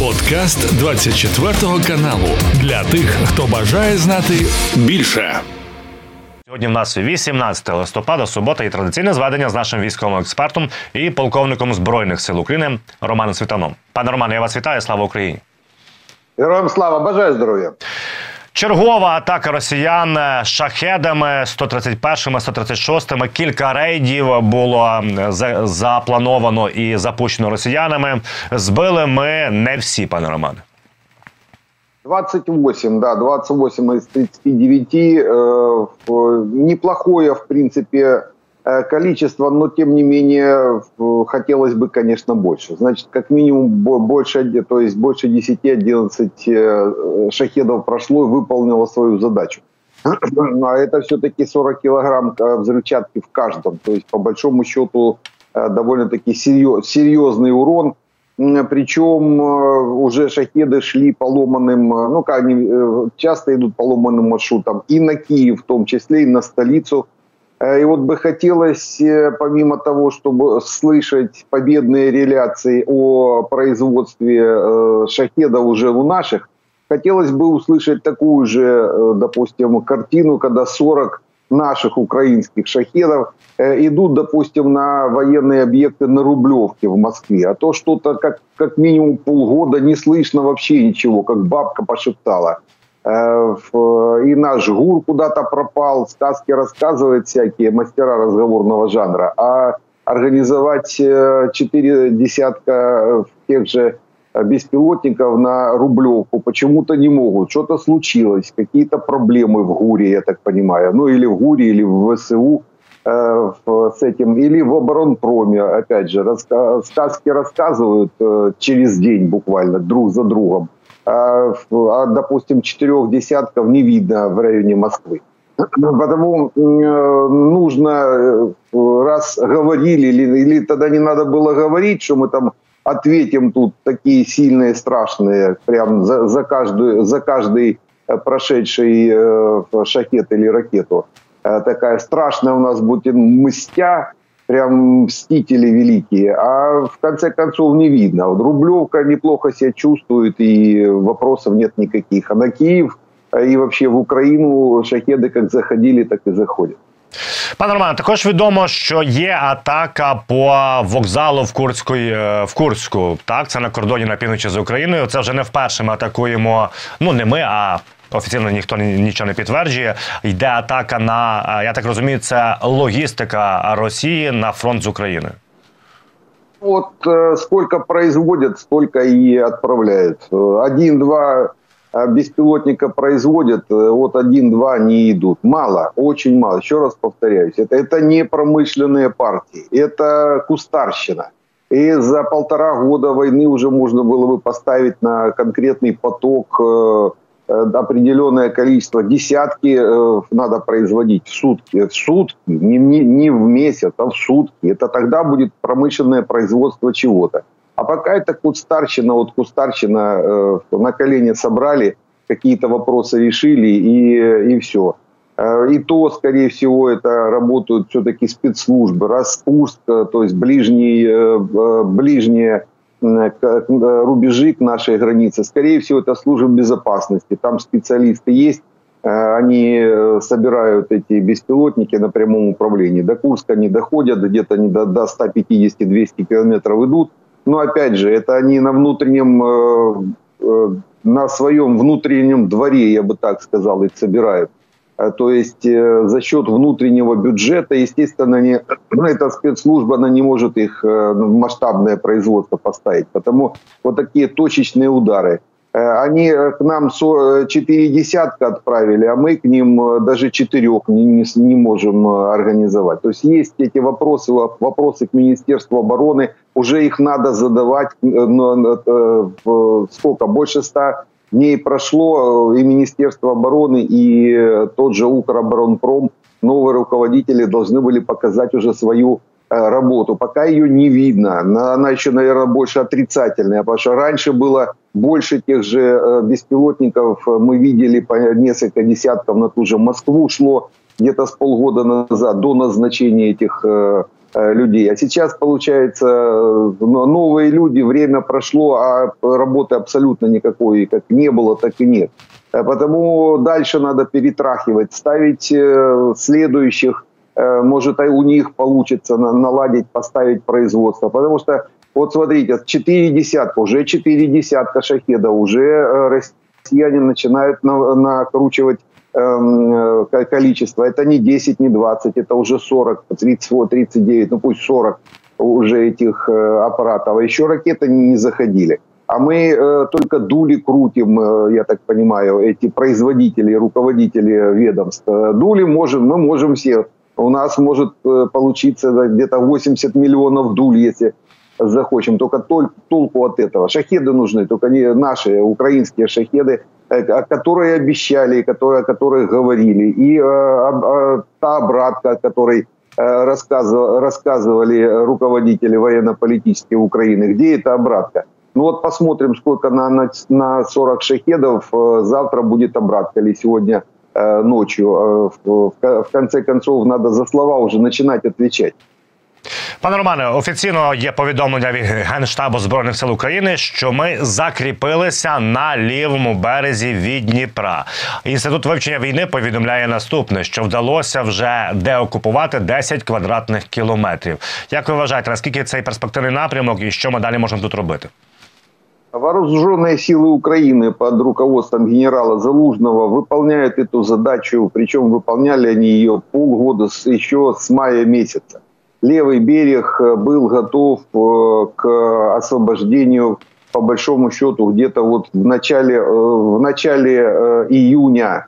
Подкаст 24 каналу для тих, хто бажає знати більше. Сьогодні в нас 18 листопада, субота і традиційне зведення з нашим військовим експертом і полковником збройних сил України Романом Світаном. Пане Романе, я вас вітаю. Слава Україні! Героям слава, бажаю здоров'я. Чергова атака росіян шахедами 131 136 Кілька рейдів було заплановано і запущено росіянами. Збили ми не всі, пане Романе. 28, да, 28 из 39. Э, неплохое, в принципе, Э, количество, но тем не менее хотелось бы, конечно, больше. Значит, как минимум больше, то есть больше 10-11 э, шахедов прошло и выполнило свою задачу. А это все-таки 40 килограмм э, взрывчатки в каждом. То есть, по большому счету, довольно-таки серьезный урон. Причем уже шахеды шли поломанным, ну как они часто идут поломанным маршрутом и на Киев в том числе, и на столицу – Э, и вот бы хотелось, э, помимо того, чтобы слышать победные реляции о производстве э, шахеда уже у наших, хотелось бы услышать такую же, допустим, картину, когда 40 наших украинских шахедов идут, допустим, на военные объекты на Рублевке в Москве. А то что-то как, как минимум полгода не слышно вообще ничего, как бабка пошептала. Э, и наш ГУР куда-то пропал, сказки рассказывают всякие мастера разговорного жанра, а организовать э, четыре десятка тех же беспилотников на Рублевку почему-то не могут. Что-то случилось, какие-то проблемы в ГУРе, я так понимаю. Ну или в ГУРе, или в ВСУ э, с этим, или в оборонпроме, опять же, раска- сказки рассказывают э, через день буквально друг за другом а, а, допустим, четырех десятков не видно в районе Москвы. Потому э, нужно, э, раз говорили, или, или тогда не надо было говорить, что мы там ответим тут такие сильные, страшные, прям за, за, каждую, за каждый э, прошедший шахет или ракету. Такая страшная у нас будет мстя, прям мстители великие, а в конце концов не видно. Вот Рублевка неплохо себя чувствует, и вопросов нет никаких. А на Киев и вообще в Україну шахеди як заходили, так і заходять. Пане Романе, також відомо, що є атака по вокзалу в Курської в Курську. Так, це на кордоні на півночі з Україною. Це вже не вперше ми атакуємо. Ну не ми, а Офіційно ніхто нічого не підтверджує. Йде атака на я так розумію, це логістика Росії на фронт з України. Вот э, сколько производят, столько и отправляют. Один-два беспилотника производят, вот один-два не идут. Мало, очень мало. Еще раз повторяюсь, это, это не промышленные партии, это кустарщина. И за полтора года войны уже можно было бы поставить на конкретный поток э, Э, определенное количество, десятки э, надо производить в сутки. В сутки, не, не, не в месяц, а в сутки. Это тогда будет промышленное производство чего-то. А пока это кустарщина, вот кустарщина э, на колени собрали, какие-то вопросы решили и, и все. Э, и то, скорее всего, это работают все-таки спецслужбы. Распуск, то есть ближние, ближние рубежи к нашей границе. Скорее всего, это служба безопасности. Там специалисты есть, э, они э, собирают эти беспилотники на прямом управлении. До Курска они доходят, где-то они до, до 150-200 километров идут. Но опять же, это они на внутреннем, э, на своем внутреннем дворе, я бы так сказал, их собирают. Э, то есть э, за счет внутреннего бюджета, естественно, не, ну, эта спецслужба она не может их э, в масштабное производство поставить. Потому вот такие точечные удары. Они к нам четыре десятка отправили, а мы к ним даже четырех не, не, не можем организовать. То есть есть эти вопросы, вопросы к Министерству обороны, уже их надо задавать, сколько, больше ста дней прошло, э, и Министерство обороны, и э, тот же Укроборонпром, новые руководители должны были показать уже свою э, работу. Пока ее не видно. Она еще, наверное, больше отрицательная, потому что раньше было больше тех же беспилотников. Мы видели по несколько десятков на ту же Москву шло где-то с полгода назад до назначения этих людей. А сейчас, получается, новые люди, время прошло, а работы абсолютно никакой, как не было, так и нет. Потому дальше надо перетрахивать, ставить следующих Э, может, у них получится наладить, поставить производство. Потому что, вот смотрите, четыре десятка, уже четыре десятка шахеда, уже э, россияне начинают накручивать э, количество. Это не 10, не 20, это уже 40, 30, 39, ну пусть 40 уже этих аппаратов. А еще ракеты не заходили. А мы э, только дули крутим, э, я так понимаю, эти производители, руководители ведомств. Дули можем, мы можем все у нас может э, получиться где-то 80 миллионов дуль, если захочем. Только тол- толку от этого. Шахеды нужны, только не наши, украинские шахеды, э, которые обещали, которые, о которых говорили. И э, та обратка, о которой рассказывали, рассказывали руководители военно-политические Украины. Где эта обратка? Ну вот посмотрим, сколько на, на, на 40 шахедов завтра будет обратка или сегодня Э, ночью. Э, в конце концов, надо за слова уже начинать отвечать. Пане Романе, офіційно є повідомлення від Генштабу збройних сил України, що ми закріпилися на лівому березі від Дніпра. Інститут вивчення війни повідомляє наступне: що вдалося вже деокупувати 10 квадратних кілометрів. Як ви вважаєте, наскільки цей перспективний напрямок і що ми далі можемо тут робити? Вооруженные силы Украины под руководством генерала Залужного выполняют эту задачу, причем выполняли они ее полгода еще с мая месяца. Левый берег э, был готов э, к освобождению, по большому счету, где-то вот в начале, э, в начале июня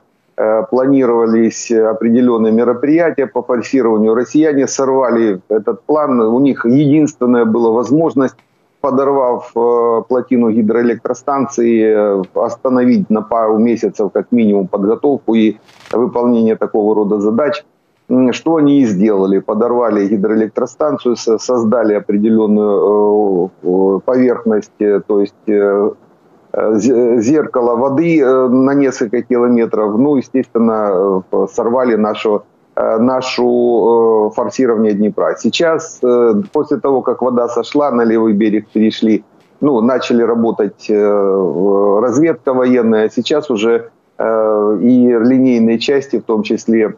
планировались определенные мероприятия по форсированию. Россияне сорвали этот план. У них единственная была возможность подорвав плотину гидроэлектростанции, остановить на пару месяцев как минимум подготовку и выполнение такого рода задач. Что они и сделали. Подорвали гидроэлектростанцию, создали определенную э, поверхность, то есть зеркало воды на несколько километров. Ну, естественно, сорвали нашу Э, нашу э, форсирование Днепра. Сейчас, э, после того, как вода сошла, на левый берег перешли, ну, начали работать разведка военная, а сейчас уже и линейные части, в том числе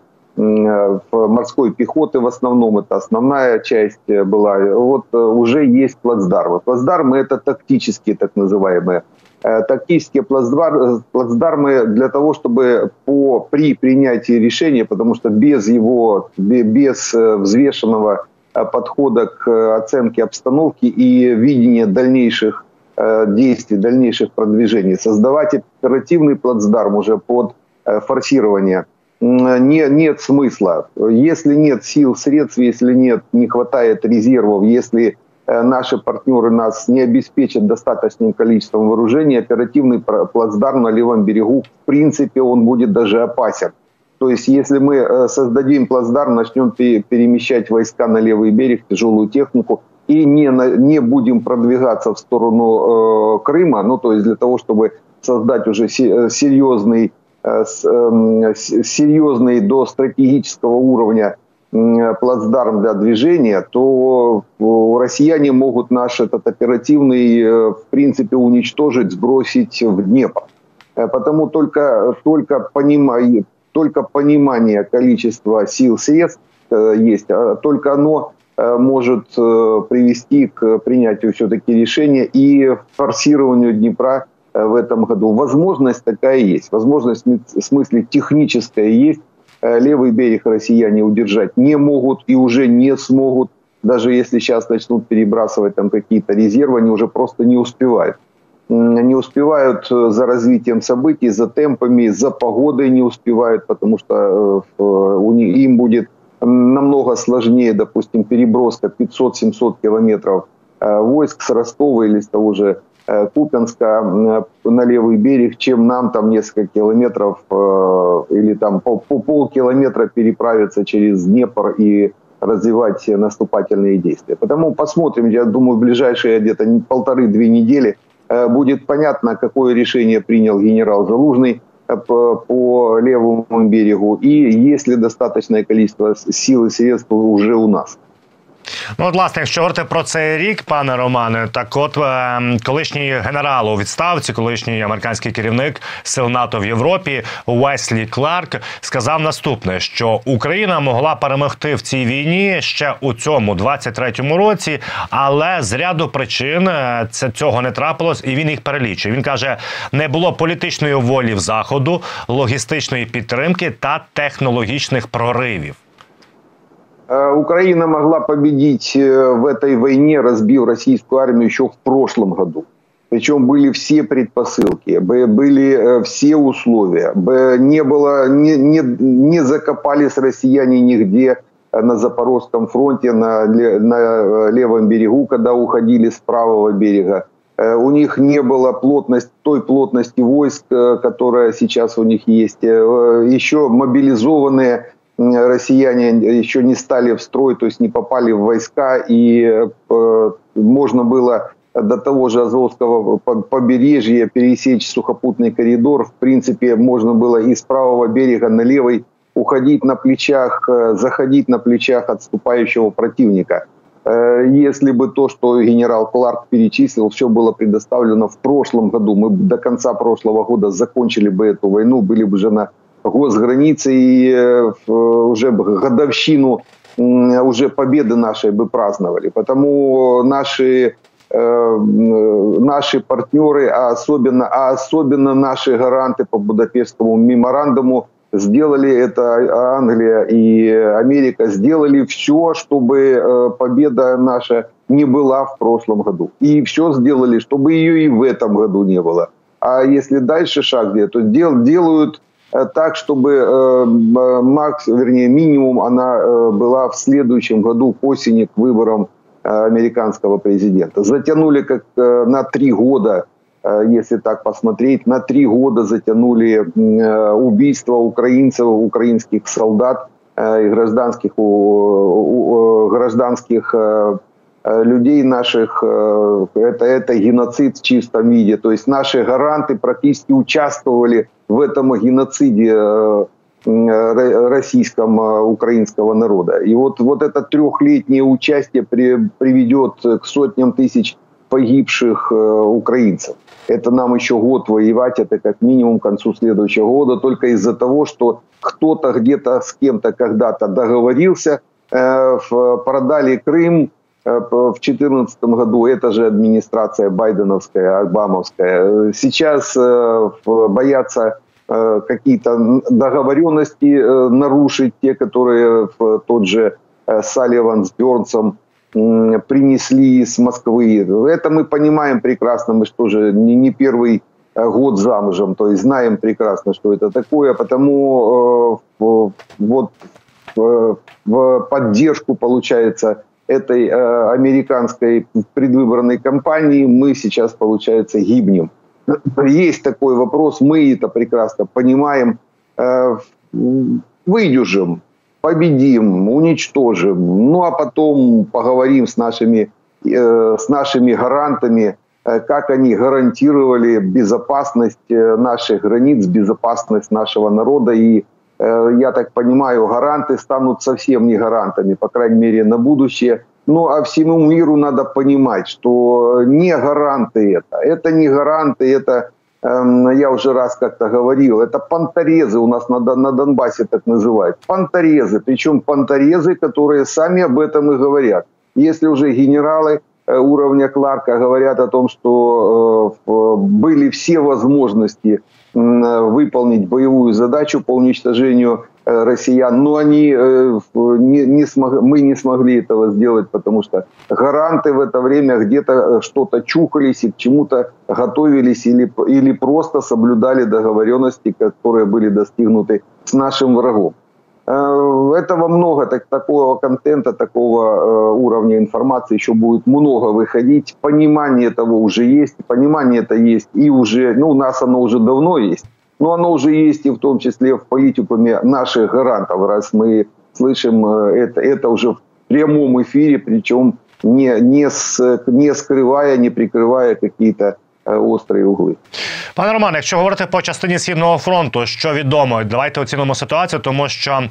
морской пехоты в основном, это основная часть была, вот уже есть плацдармы. Плацдармы это тактические так называемые. Э, тактические плацдармы для того, чтобы по, при принятии решения, потому что без его, без э, взвешенного э, подхода к оценке обстановки и видения дальнейших действий, дальнейших продвижений, создавать оперативный плацдарм уже под форсирование не, нет смысла. Если нет сил, средств, если нет, не хватает резервов, если Э, наши партнеры нас не обеспечат достаточным количеством вооружений, оперативный плацдарм на левом берегу, в принципе, он будет даже опасен. То есть, если мы э, создадим плацдарм, начнем перемещать войска на левый берег, тяжелую технику, и не, не будем продвигаться в сторону э, Крыма, ну, то есть для того, чтобы создать уже э, серьезный, серьезный до стратегического уровня плацдарм для движения, то россияне могут наш этот оперативный, э, в принципе, уничтожить, сбросить в Днепр. Э, потому только, только, понимание, только понимание количества сил, средств э, есть, а только оно может привести к принятию все-таки решения и форсированию Днепра в этом году. Возможность такая есть. Возможность в смысле техническая есть Э, левый берег россияне удержать не могут и уже не смогут. Даже если сейчас начнут перебрасывать там какие-то резервы, они уже просто не успевают. Не успевают э, за развитием событий, за темпами, за погодой не успевают, потому что э, им будет намного сложнее, допустим, переброска 500-700 километров войск с Ростова или с того же Э, Купенска на левый берег, чем нам там несколько километров э, или там по, по полкилометра переправиться через Днепр и развивать наступательные действия. Потому посмотрим, я думаю, в ближайшие где-то полторы-две недели э, будет понятно, какое решение принял генерал Залужный по левому берегу и есть ли достаточное количество сил и средств уже у нас. Ну, от, власне, якщо говорити про цей рік, пане Романе, так от е, колишній генерал у відставці, колишній американський керівник сил НАТО в Європі Уеслі Кларк сказав наступне: що Україна могла перемогти в цій війні ще у цьому 23-му році, але з ряду причин е, це цього не трапилось, і він їх перелічує. Він каже: не було політичної волі в заходу, логістичної підтримки та технологічних проривів. Э, Украина могла победить э, в этой войне, разбив российскую армию еще в прошлом году. Причем были все предпосылки, были э, все условия. Не, было, не, не, не закопались россияне нигде на Запорожском фронте, на, на левом берегу, когда уходили с правого берега. У них не было плотность, той плотности войск, которая сейчас у них есть. Еще мобилизованные россияне еще не стали в строй, то есть не попали в войска, и э, можно было до того же Азовского побережья пересечь сухопутный коридор. В принципе, можно было из правого берега на левый уходить на плечах, э, заходить на плечах отступающего противника. Э, если бы то, что генерал Кларк перечислил, все было предоставлено в прошлом году, мы до конца прошлого года закончили бы эту войну, были бы уже на госграницы и э, уже годовщину уже победы нашей бы праздновали. Потому наши э, наши партнеры, а особенно, а особенно наши гаранты по Будапештскому меморандуму сделали это Англия и Америка сделали все, чтобы э, победа наша не была в прошлом году. И все сделали, чтобы ее и в этом году не было. А если дальше шаг где, то дел, делают так, чтобы э, макс, вернее, минимум она э, была в следующем году к осени к выборам американского президента. Затянули как на три года, если так посмотреть, на три года затянули убийство украинцев, украинских солдат и гражданских, гражданских людей наших, это, это геноцид в чистом виде. То есть наши гаранты практически участвовали в этом геноциде э, э, российском э, украинского народа. И вот, вот это трехлетнее участие при, приведет к сотням тысяч погибших украинцев. Это нам еще год воевать, это как минимум к концу следующего года, только из-за того, что кто-то где-то с кем-то когда-то договорился, продали Крым, в 2014 году это же администрация байденовская, обамовская. Сейчас боятся Э, какие-то договоренности э, нарушить, те, которые тот же э, Салливан с Бернсом принесли из Москвы. Это мы понимаем прекрасно, мы что же не, не первый год замужем, то есть знаем прекрасно, что это такое, потому э, вот э, в поддержку, получается, этой э, американской предвыборной кампании мы сейчас, получается, гибнем есть такой вопрос, мы это прекрасно понимаем, э, выдержим, победим, уничтожим, ну а потом поговорим с нашими, э, с нашими гарантами, э, как они гарантировали безопасность наших границ, безопасность нашего народа. И я так понимаю, гаранты станут совсем не гарантами, по крайней мере, на будущее – ну, а всему миру надо понимать, что не гаранты это. Это не гаранты, это, эм, я уже раз как-то говорил, это понторезы у нас на, на Донбассе так называют. Понторезы, причем понторезы, которые сами об этом и говорят. Если уже генералы э, уровня Кларка говорят о том, что э, были все возможности выполнить боевую задачу по уничтожению Э, россиян, но они э, не, не смог, мы не смогли этого сделать, потому что гаранты в это время где-то э, что-то чухались и к чему-то готовились или, или просто соблюдали договоренности, которые были достигнуты с нашим врагом. Этого много, так, такого контента, такого уровня информации еще будет много выходить. Понимание того уже есть, понимание это есть и уже, ну у нас оно уже давно есть но оно уже есть и в том числе в политикуме наших гарантов, раз мы слышим э, это, это уже в прямом эфире, причем не, не, с, не скрывая, не прикрывая какие-то э, острые углы. Пане Романе, якщо говорити по частині східного фронту, що відомо, давайте оцінимо ситуацію, тому що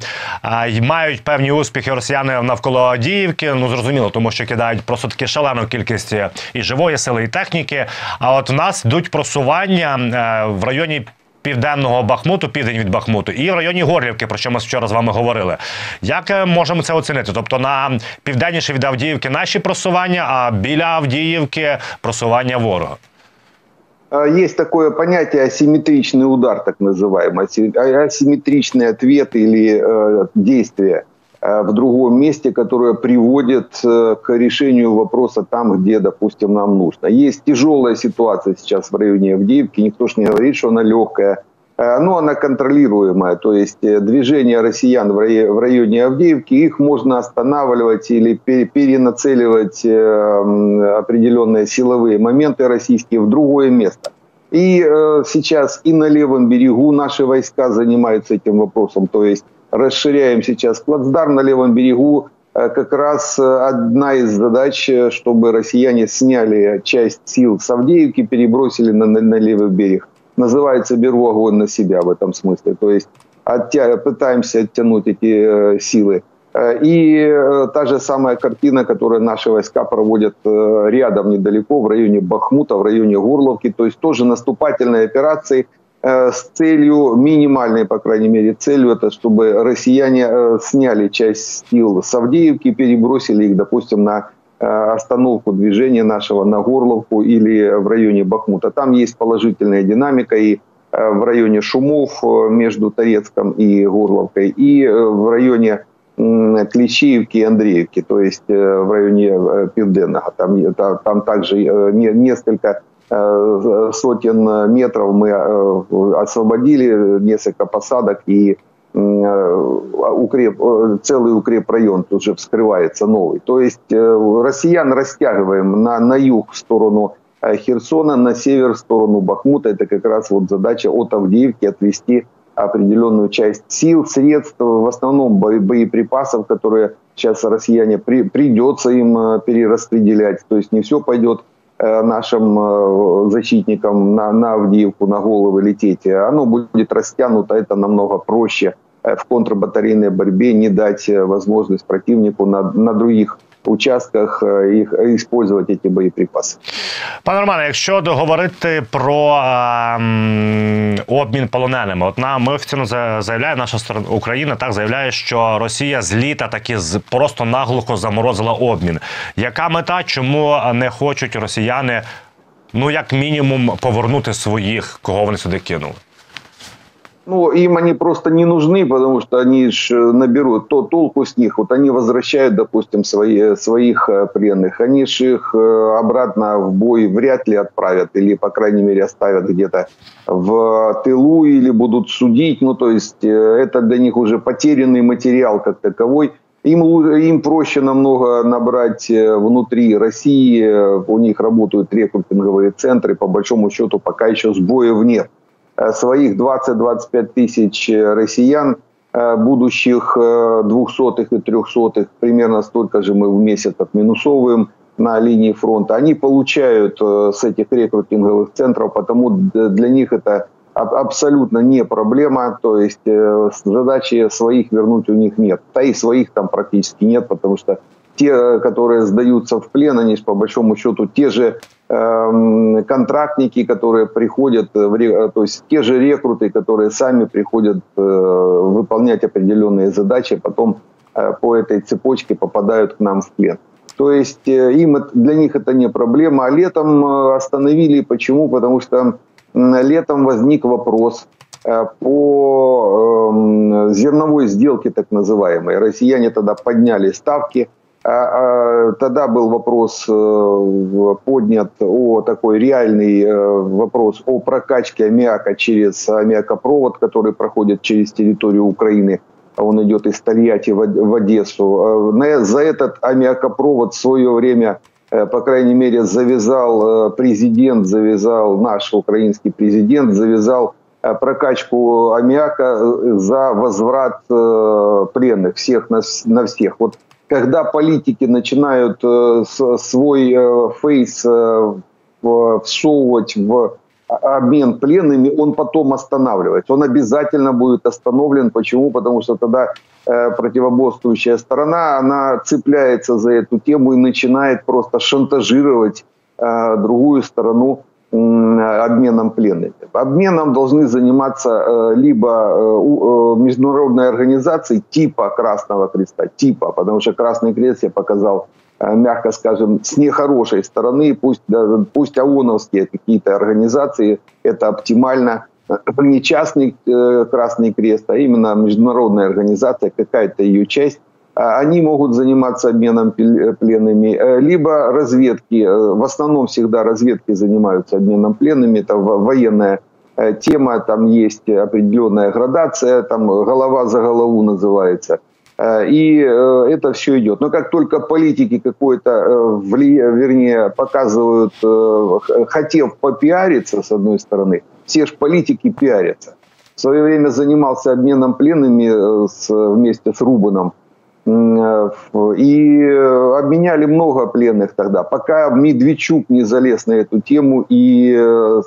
а, мають певні успіхи росіяни навколо Авдіївки. Ну зрозуміло, тому що кидають просто таки шалену кількість і живої сили, і техніки. А от в нас йдуть просування а, в районі. Південного Бахмуту, південь від Бахмуту, і в районі Горлівки, про що ми вчора з вами говорили. Як можемо це оцінити? Тобто на південніше від Авдіївки наші просування, а біля Авдіївки просування ворога. Есть такое понятие асимметричный удар, так называемый, асимметричный ответ или э, действие э, в другом месте, которое приводит э, к решению вопроса там, где, допустим, нам нужно. Есть тяжелая ситуация сейчас в районе Авдеевки, никто ж не говорит, что она легкая, Э, ну, она контролируемая, то есть э, движение россиян в районе Авдеевки, их можно останавливать или перенацеливать э, определенные силовые моменты российские в другое место. И сейчас и на левом берегу наши войска занимаются этим вопросом, то есть расширяем сейчас плацдарм на левом берегу, как раз одна из задач, чтобы россияне сняли часть сил с Авдеевки, перебросили на, на, на левый берег называется «беру огонь на себя» в этом смысле. То есть оття... пытаемся оттянуть эти э, силы. Э, и э, та же самая картина, которую наши войска проводят э, рядом, недалеко, в районе Бахмута, в районе Горловки. То есть тоже наступательные операции с целью, минимальной, по крайней мере, целью, это чтобы россияне сняли часть сил с Авдеевки, перебросили их, допустим, на остановку движения нашего на Горловку или в районе Бахмута. Там есть положительная динамика и э, в районе Шумов э, между Торецком и Горловкой, и в районе Клещеевки и Андреевки, то есть в районе Пивденного. Там, там также несколько сотен метров мы освободили, несколько посадок и Э, укреп, э, целый укрепрайон тут же вскрывается новый. То есть э, россиян растягиваем на, на юг в сторону Херсона, на север в сторону Бахмута. Это как раз вот задача от Авдеевки отвести определенную часть сил, средств, в основном боеприпасов, которые сейчас россияне при, придется им перераспределять. То есть не все пойдет нашим защитникам на, на Авдеевку, на головы лететь. Оно будет растянуто, это намного проще Э, в контрбатарейной борьбе, не дать э, возможность противнику на, на других участках їх э, использовать ці боєприпаси. Пане Романе, якщо договорити про ем, обмін полоненими, от нам ми офіційно заявляє наша сторона Україна, так заявляє, що Росія з літа таки просто наглухо заморозила обмін. Яка мета? Чому не хочуть росіяни, ну як мінімум, повернути своїх, кого вони сюди кинули? Ну, им они просто не нужны, потому что они ж э, наберут то толку с них. Вот они возвращают, допустим, свои, своих э, пленных. Они же их э, обратно в бой вряд ли отправят или, по крайней мере, оставят где-то в тылу или будут судить. Ну, то есть это для них уже потерянный материал как таковой. Им, им проще намного набрать внутри России. У них работают рекрутинговые центры. По большому счету пока еще сбоев нет. Э, своих 20-25 тысяч э, россиян, э, будущих двухсотых и трехсотых, примерно столько же мы в месяц отминусовываем на линии фронта. Они получают с этих рекрутинговых центров, потому для них это абсолютно не проблема, то есть задачи своих вернуть у них нет. Да и своих там практически нет, потому что те, которые сдаются в плен, они по большому счету те же контрактники, которые приходят, в, то есть те же рекруты, которые сами приходят э, выполнять определенные задачи, потом э, по этой цепочке попадают к нам в плен. То есть э, им, для них это не проблема. А летом э, остановили. Почему? Потому что летом возник вопрос э, по э, зерновой сделке так называемой. Россияне тогда подняли ставки – а, а, тогда был вопрос э, поднят о такой реальный э, вопрос о прокачке аммиака через аммиакопровод, который проходит через территорию Украины. Он идет из Тольятти в Одессу. А, за этот аммиакопровод в свое время, э, по крайней мере, завязал президент, завязал наш украинский президент, завязал прокачку аммиака за возврат пленных всех на всех. Вот когда политики начинают э, свой э, фейс э, всовывать в обмен пленными, он потом останавливается. Он обязательно будет остановлен. Почему? Потому что тогда э, противоборствующая сторона, она цепляется за эту тему и начинает просто шантажировать другую сторону обменом пленными. Обменом должны заниматься э, либо э, э, международные организации типа Красного Креста, типа, потому что Красный Крест, я показал, мягко скажем, с нехорошей стороны, пусть, пусть ООНовские какие-то организации, это оптимально, не частный Красный Крест, а именно международная организация, какая-то ее часть, они могут заниматься обменом пленными, э, либо разведки, в основном всегда разведки занимаются обменом пленными, это военная тема, там есть определенная градация, там голова за голову называется – Э, и э, это все идет. Но как только политики какой-то, э, вернее, показывают, хотев попиариться, с одной стороны, все же политики пиарятся. В свое время занимался обменом пленными с, вместе с Рубаном. И обменяли много пленных тогда, пока Медведчук не залез на эту тему и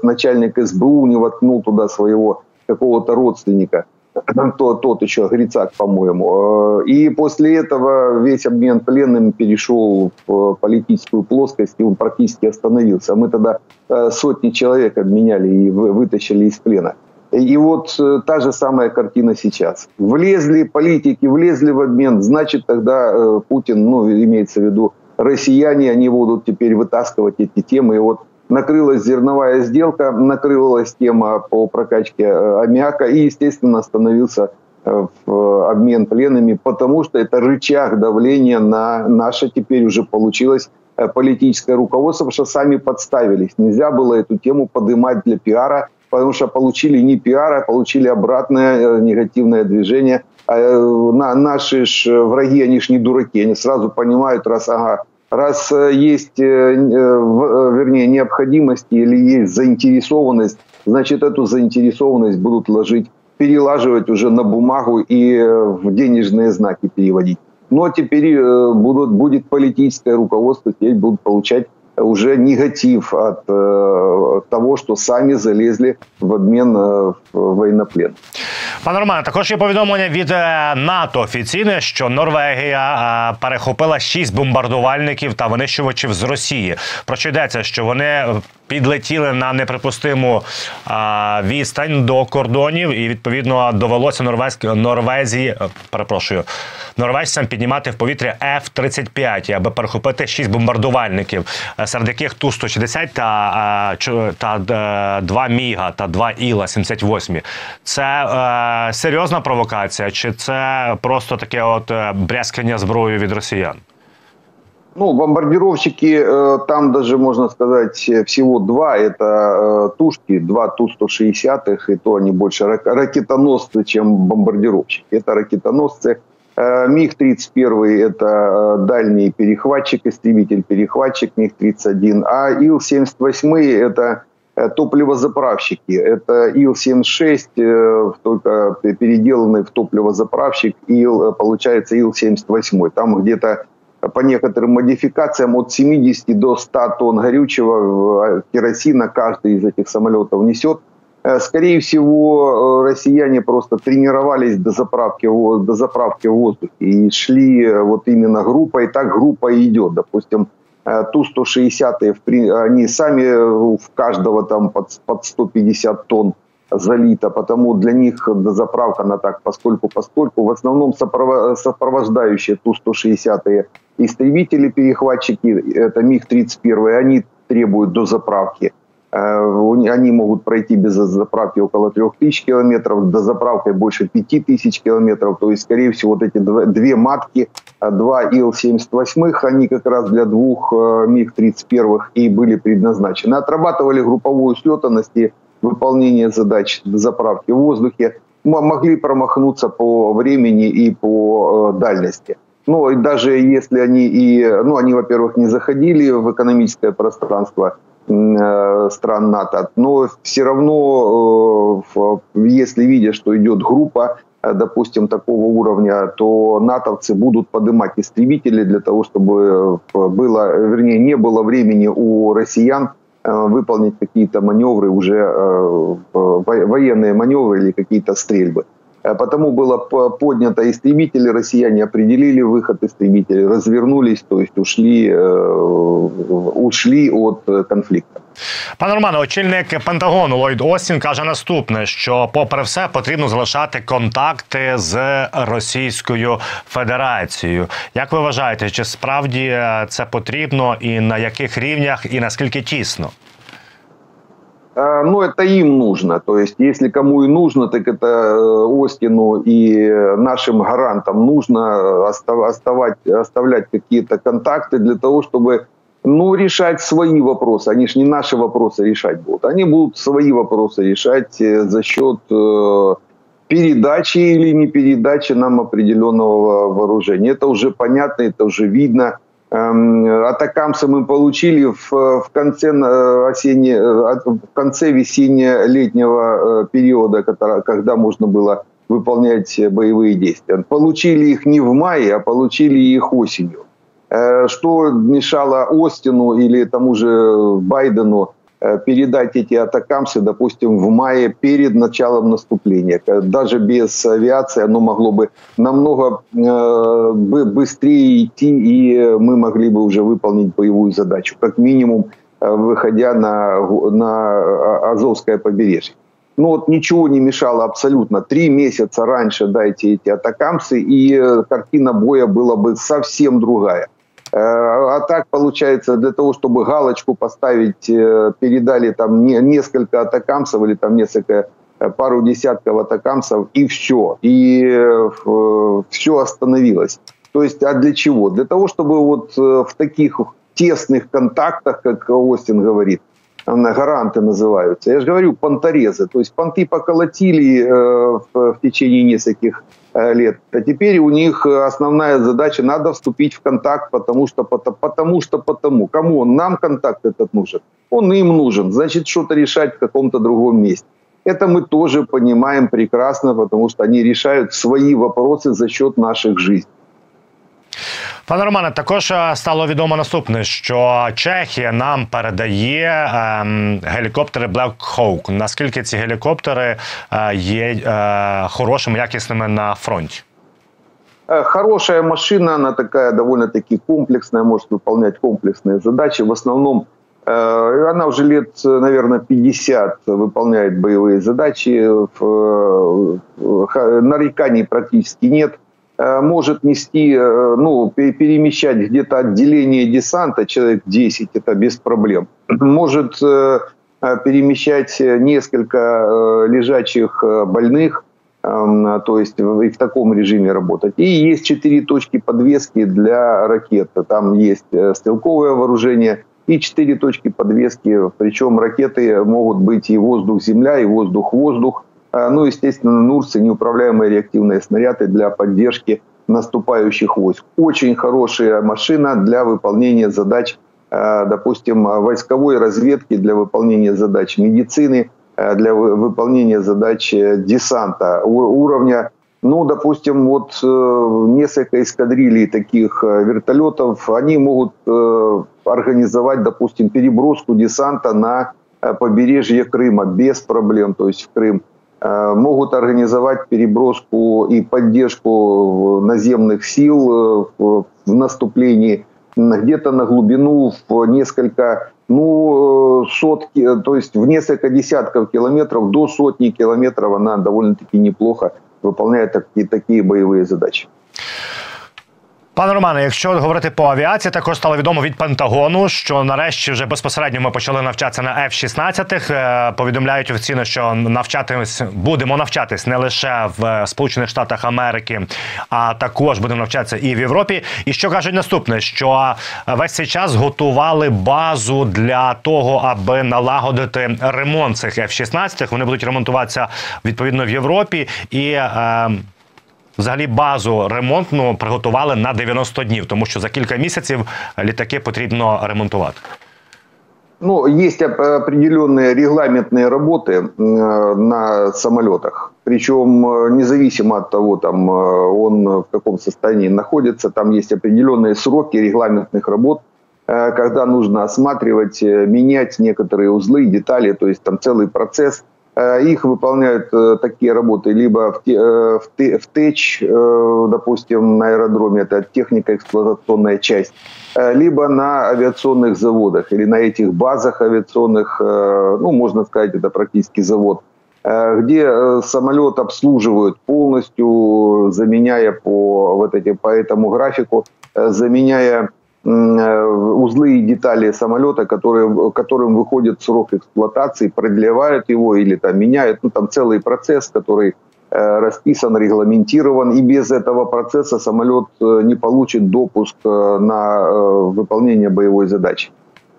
начальник СБУ не воткнул туда своего какого-то родственника тот, тот еще Грицак, по-моему. Э, и после этого весь обмен пленными перешел в политическую плоскость, и он практически остановился. Мы тогда э, сотни человек обменяли и вытащили из плена. И вот э, та же самая картина сейчас. Влезли политики, влезли в обмен, значит тогда Путин, ну, имеется в виду россияне, они будут теперь вытаскивать эти темы. И вот накрылась зерновая сделка, накрылась тема по прокачке э, аммиака и, естественно, остановился э, в обмен пленными, потому что это рычаг давления на наше теперь уже получилось э, политическое руководство, потому что сами подставились. Нельзя было эту тему поднимать для пиара, потому что получили не пиара, получили обратное негативное движение. А наши ж враги, они ж не дураки, они сразу понимают, раз, ага, раз э, есть, э, э, вернее, необходимость или есть заинтересованность, значит, эту заинтересованность будут ложить, перелаживать уже на бумагу и в денежные знаки переводить. Но теперь будут, будет политическое руководство, теперь будут получать уже негатив от э, того, що самі залізли в обмін в воєнноплен. Пане Романе, також є повідомлення від е, НАТО офіційне, що Норвегія е, перехопила шість бомбардувальників та винищувачів з Росії. Про що йдеться, що вони підлетіли на неприпустиму а, відстань до кордонів, і відповідно довелося Норвезь, Норвезії, е, перепрошую, норвежцям піднімати в повітря F-35, аби перехопити шість бомбардувальників, е, серед яких ту 160 та е, та, та два міга та два іла 78 Це е, серйозна провокація, чи це просто таке от брязкання зброєю від росіян? Ну, бомбардировщики, э, там даже, можно сказать, всего два. Это э, тушки, два Ту-160, и то они больше ракетоносцы, чем бомбардировщики. Это ракетоносцы. Э, МиГ-31 – это дальний перехватчик, истребитель-перехватчик МиГ-31. А Ил-78 – это топливозаправщики. Это Ил-76, только переделанный в топливозаправщик, Ил, получается Ил-78. Там где-то по некоторым модификациям от 70 до 100 тонн горючего э, керосина каждый из этих самолетов несет. Э, скорее всего, э, россияне просто тренировались до заправки, до заправки в воздухе и шли вот именно группой. Так группа идет. Допустим, Ту-160, они сами в каждого там под, под 150 тонн залито, потому для них заправка на так поскольку поскольку в основном сопровождающие Ту-160 истребители-перехватчики, это МиГ-31, они требуют до заправки. Э, они могут пройти без заправки около 3000 километров, до заправки больше 5000 километров. То есть, скорее всего, вот эти две матки, э, два Ил-78, они как раз для двух э, МиГ-31 и были предназначены. Отрабатывали групповую слетанность и выполнение задач заправки в воздухе, могли промахнуться по времени и по дальности. Ну, и даже если они и, ну, они, во-первых, не заходили в экономическое пространство стран НАТО, но все равно, э, если видят, что идет группа, э, допустим, такого уровня, то натовцы будут поднимать истребители для того, чтобы было, вернее, не было времени у россиян выполнить какие-то маневры, уже военные маневры или какие-то стрельбы. Потому было поднято истребители, россияне определили выход истребителей, развернулись, то есть ушли, ушли от конфликта. Пане Романе, очільник Пентагону Ллойд Остін каже наступне: що, попри все, потрібно залишати контакти з Російською Федерацією. Як ви вважаєте, чи справді це потрібно, і на яких рівнях, і наскільки тісно? Ну, это им нужно. То есть, если кому и нужно, так это э, Остину и нашим гарантам нужно оставать, оставлять какие-то контакты для того, чтобы ну, решать свои вопросы. Они же не наши вопросы решать будут. Они будут свои вопросы решать э, за счет э, передачи или не передачи нам определенного вооружения. Это уже понятно, это уже видно. Эм, атакамсы мы получили в, в конце э, осенне, в конце весенне-летнего периода, когда можно было выполнять боевые действия. Получили их не в мае, а получили их осенью. Э, что мешало Остину или тому же Байдену э, передать эти атакамсы, допустим, в мае перед началом наступления. Даже без авиации оно могло бы намного э, быстрее идти, и мы могли бы уже выполнить боевую задачу, как минимум выходя на, на Азовское побережье. Ну вот ничего не мешало абсолютно. Три месяца раньше дайте эти атакамсы, и картина боя была бы совсем другая. Э, а так получается, для того, чтобы галочку поставить, э, передали там несколько атакамсов или там несколько э, пару десятков атакамсов и все. И все остановилось. То есть, а для чего? Для того, чтобы вот в таких тесных контактах, как Остин говорит, гаранты называются. Я же говорю, понторезы. То есть понты поколотили в, течение нескольких лет. А теперь у них основная задача, надо вступить в контакт, потому что, потому что, потому. Кому он? Нам контакт этот нужен. Он им нужен. Значит, что-то решать в каком-то другом месте. Это мы тоже понимаем прекрасно, потому что они решают свои вопросы за счет наших жизней. Пане Романе, також е, стало відомо наступне, що Чехія нам передає ем, гелікоптери Black Hawk. Наскільки ці гелікоптери е, є е, хорошими, якісними на фронті? Е, хорошая машина, она такая довольно-таки комплексная, может выполнять комплексные задачи. В основном э, она уже лет, наверное, 50 выполняет боевые задачи. Э, нареканий практически нет. Э, может нести, э, ну, перемещать где-то отделение десанта, человек 10, это без проблем. Может э, перемещать несколько лежачих больных, эм, то есть и в таком режиме работать. И есть четыре точки подвески для ракет. Там есть стрелковое вооружение и четыре точки подвески. Причем ракеты могут быть и воздух-земля, и воздух-воздух. А, ну, естественно, Нурсы, неуправляемые реактивные снаряды для поддержки наступающих войск. Очень хорошая машина для выполнения задач, а, допустим, войсковой разведки, для выполнения задач медицины, а, для выполнения задач э, десанта уровня ну, допустим, вот э, несколько эскадрилей таких э, вертолетов, они могут организовать, допустим, переброску десанта на побережье Крыма без проблем, то есть в Крым. Э, могут организовать переброску и поддержку наземных сил э, в наступлении где-то на глубину в несколько, ну, э, сотки, то есть в несколько десятков километров до сотни километров она довольно-таки неплохо выполняет такие, такие боевые задачи. Пане Романе, якщо говорити по авіації, також стало відомо від Пентагону, що нарешті вже безпосередньо ми почали навчатися на F-16. Е, повідомляють офіційно, що навчатимось будемо навчатись не лише в Сполучених Штатах Америки, а також будемо навчатися і в Європі. І що кажуть наступне: що весь цей час готували базу для того, аби налагодити ремонт цих F-16. Вони будуть ремонтуватися відповідно в Європі і. Е, взагалі базу ремонтну приготували на 90 днів, тому що за кілька місяців літаки потрібно ремонтувати. Ну, есть определенные регламентные работы на самолетах. Причем независимо от того, там он в каком состоянии находится, там есть определенные сроки регламентных работ, когда нужно осматривать, менять некоторые узлы, детали, то есть там целый процесс. их выполняют такие работы либо в, в, в ТЭЧ, допустим, на аэродроме, это технико-эксплуатационная часть, либо на авиационных заводах или на этих базах авиационных, ну, можно сказать, это практически завод – Э, где э, самолет обслуживают полностью, заменяя по, вот эти, по этому графику, э, заменяя узлы и детали самолета, которые, которым выходит срок эксплуатации, продлевают его или там меняют. Ну, там целый процесс, который расписан, регламентирован, и без этого процесса самолет не получит допуск на выполнение боевой задачи.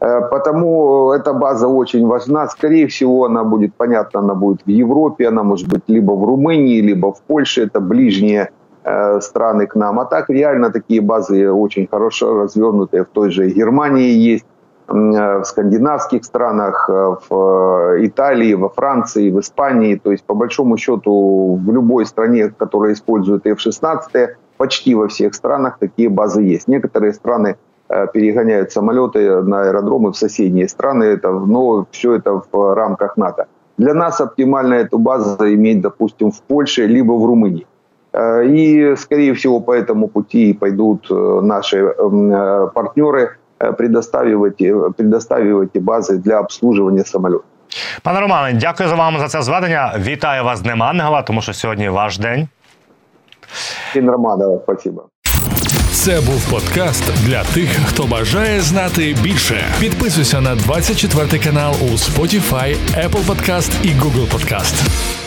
Э, потому эта база очень важна. Скорее всего, она будет, понятно, она будет в Европе, она может быть либо в Румынии, либо в Польше. Это ближние э, страны к нам. А так реально такие базы очень хорошо развернутые в той же Германии есть, э, в скандинавских странах, в Италии, во Франции, в Испании. То есть, по большому счету, в любой стране, которая использует F-16, почти во всех странах такие базы есть. Некоторые страны Э, перегоняют самолеты на аэродромы в соседние страны, это, но все это в рамках НАТО. Для нас оптимально эту базу иметь, допустим, в Польше, либо в Румынии. Э, и, скорее всего, по этому пути пойдут э, наши партнеры, предоставить, предоставить бази для обслуживания самолетов. Пане Романе, дякую за вам за це зведення. Вітаю вас з Днем Ангела, тому що сьогодні ваш день. День Романова, спасибо. Це був подкаст для тих, хто бажає знати більше. Підписуйся на 24 канал у Spotify, Apple Podcast і Google Podcast.